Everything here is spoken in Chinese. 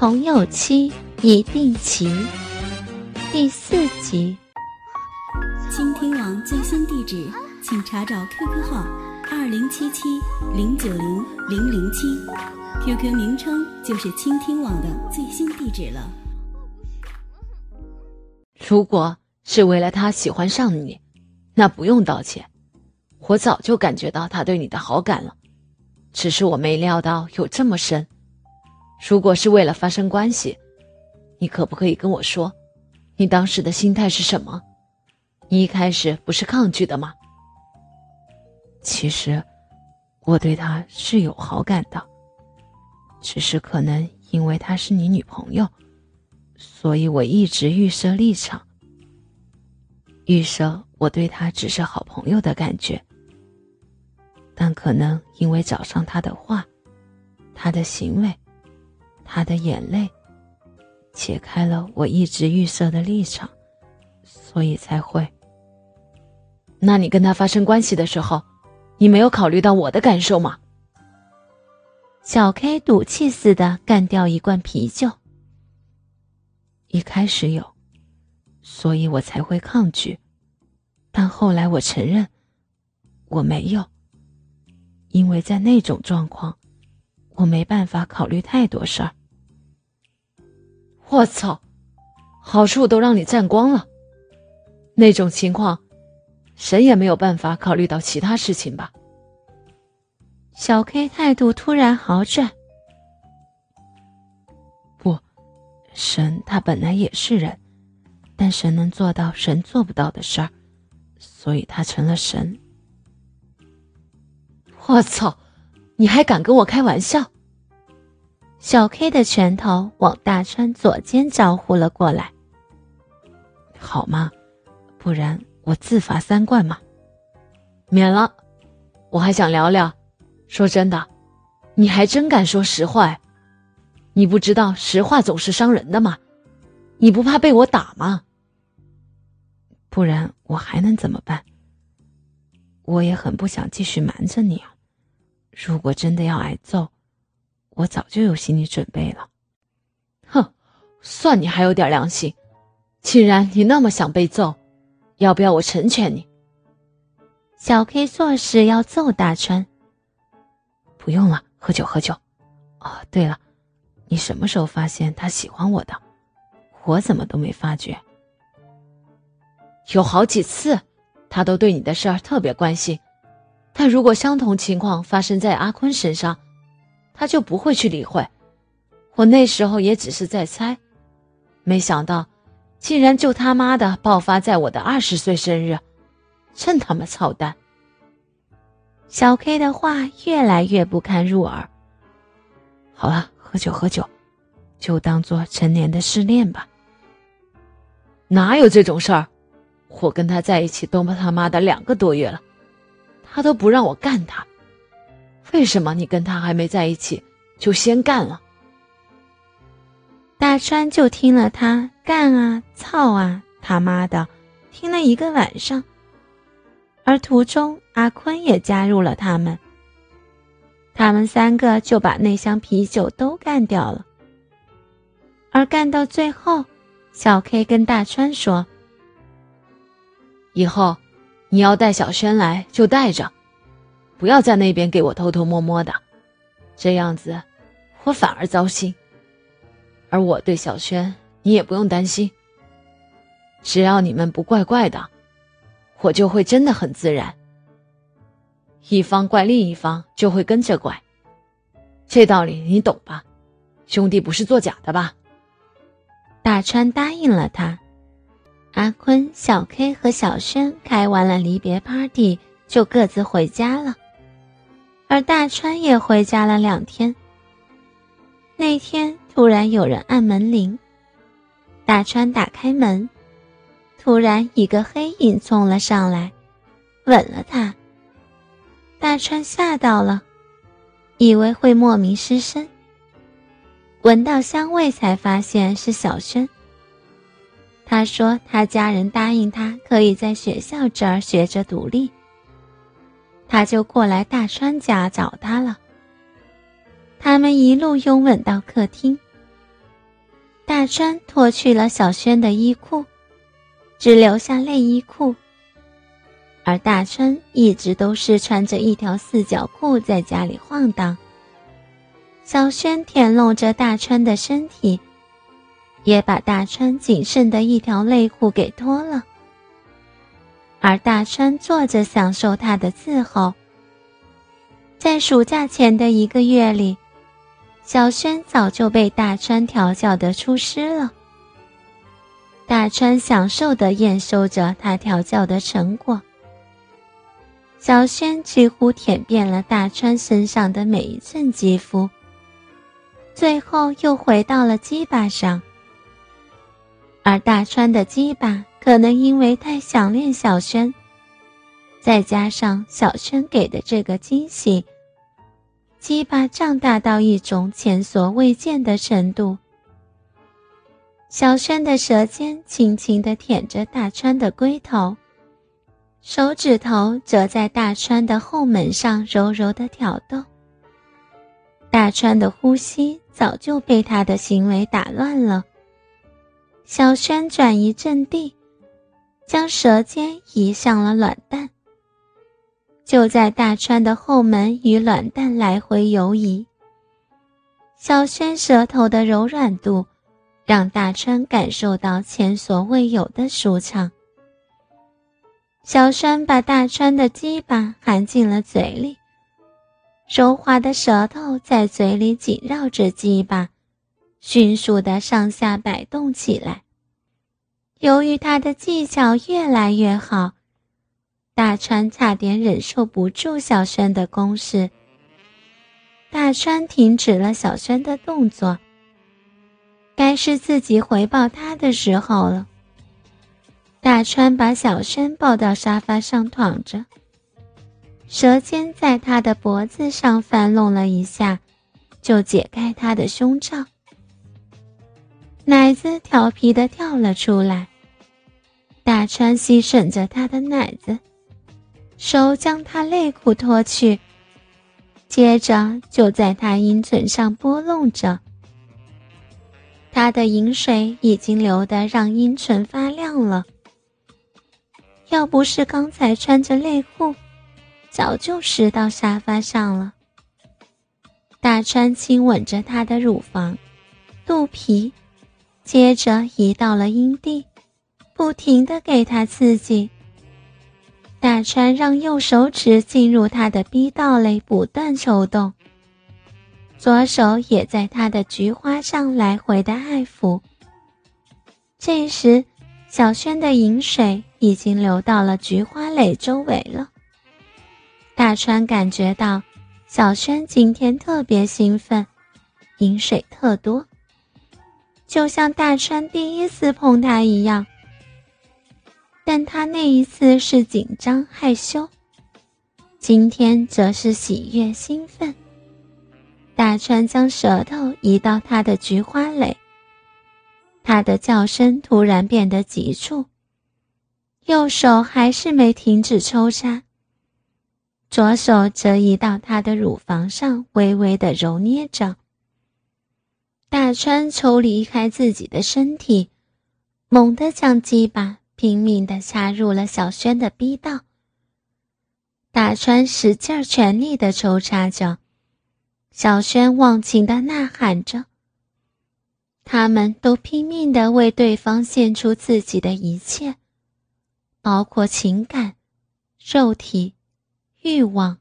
朋友妻一定齐。第四集。倾听网最新地址，请查找 QQ 号二零七七零九零零零七，QQ 名称就是倾听网的最新地址了。如果是为了他喜欢上你，那不用道歉。我早就感觉到他对你的好感了，只是我没料到有这么深。如果是为了发生关系，你可不可以跟我说，你当时的心态是什么？你一开始不是抗拒的吗？其实，我对他是有好感的，只是可能因为她是你女朋友，所以我一直预设立场，预设我对他只是好朋友的感觉。但可能因为早上他的话，他的行为，他的眼泪，解开了我一直预设的立场，所以才会。那你跟他发生关系的时候，你没有考虑到我的感受吗？小 K 赌气似的干掉一罐啤酒。一开始有，所以我才会抗拒，但后来我承认，我没有。因为在那种状况，我没办法考虑太多事儿。我操，好处都让你占光了。那种情况，谁也没有办法考虑到其他事情吧？小 K 态度突然好转。不，神他本来也是人，但神能做到神做不到的事儿，所以他成了神。我操！你还敢跟我开玩笑？小 K 的拳头往大川左肩招呼了过来。好吗？不然我自罚三罐嘛。免了。我还想聊聊。说真的，你还真敢说实话？你不知道实话总是伤人的吗？你不怕被我打吗？不然我还能怎么办？我也很不想继续瞒着你啊。如果真的要挨揍，我早就有心理准备了。哼，算你还有点良心。既然你那么想被揍，要不要我成全你？小 K 做事要揍大川。不用了，喝酒喝酒。哦，对了，你什么时候发现他喜欢我的？我怎么都没发觉。有好几次，他都对你的事儿特别关心。但如果相同情况发生在阿坤身上，他就不会去理会。我那时候也只是在猜，没想到，竟然就他妈的爆发在我的二十岁生日，真他妈操蛋！小 K 的话越来越不堪入耳。好了，喝酒喝酒，就当做成年的失恋吧。哪有这种事儿？我跟他在一起都他妈的两个多月了。他都不让我干他，为什么你跟他还没在一起就先干了？大川就听了他干啊、操啊、他妈的，听了一个晚上。而途中阿坤也加入了他们，他们三个就把那箱啤酒都干掉了。而干到最后，小 K 跟大川说：“以后。”你要带小轩来就带着，不要在那边给我偷偷摸摸的，这样子我反而糟心。而我对小轩，你也不用担心。只要你们不怪怪的，我就会真的很自然。一方怪另一方就会跟着怪，这道理你懂吧？兄弟不是作假的吧？大川答应了他。阿坤、小 K 和小轩开完了离别 party，就各自回家了。而大川也回家了两天。那天突然有人按门铃，大川打开门，突然一个黑影冲了上来，吻了他。大川吓到了，以为会莫名失身，闻到香味才发现是小轩。他说：“他家人答应他可以在学校这儿学着独立，他就过来大川家找他了。他们一路拥吻到客厅，大川脱去了小轩的衣裤，只留下内衣裤。而大川一直都是穿着一条四角裤在家里晃荡。小轩舔弄着大川的身体，也把大川仅剩的一条内裤给脱了。而大川坐着享受他的伺候。在暑假前的一个月里，小轩早就被大川调教的出师了。大川享受的验收着他调教的成果。小轩几乎舔遍了大川身上的每一寸肌肤，最后又回到了鸡巴上。而大川的鸡巴可能因为太想念小轩，再加上小轩给的这个惊喜，鸡巴胀大到一种前所未见的程度。小轩的舌尖轻轻地舔着大川的龟头。手指头则在大川的后门上柔柔的挑逗。大川的呼吸早就被他的行为打乱了。小轩转移阵地，将舌尖移向了卵蛋。就在大川的后门与卵蛋来回游移，小轩舌头的柔软度让大川感受到前所未有的舒畅。小轩把大川的鸡巴含进了嘴里，柔滑的舌头在嘴里紧绕着鸡巴，迅速的上下摆动起来。由于他的技巧越来越好，大川差点忍受不住小轩的攻势。大川停止了小轩的动作，该是自己回报他的时候了。大川把小轩抱到沙发上躺着，舌尖在他的脖子上翻弄了一下，就解开他的胸罩，奶子调皮的跳了出来。大川吸吮着他的奶子，手将他内裤脱去，接着就在他阴唇上拨弄着。他的饮水已经流得让阴唇发亮了。要不是刚才穿着内裤，早就湿到沙发上了。大川亲吻着她的乳房、肚皮，接着移到了阴蒂，不停的给他刺激。大川让右手指进入他的逼道内不断抽动，左手也在他的菊花上来回的爱抚。这时，小轩的饮水。已经流到了菊花蕾周围了。大川感觉到小轩今天特别兴奋，饮水特多，就像大川第一次碰他一样。但他那一次是紧张害羞，今天则是喜悦兴奋。大川将舌头移到他的菊花蕾，他的叫声突然变得急促。右手还是没停止抽插，左手则移到她的乳房上，微微的揉捏着。大川抽离开自己的身体，猛地将鸡巴拼命的插入了小轩的逼道。大川使劲全力的抽插着，小轩忘情的呐喊着。他们都拼命的为对方献出自己的一切。包括情感、肉体、欲望、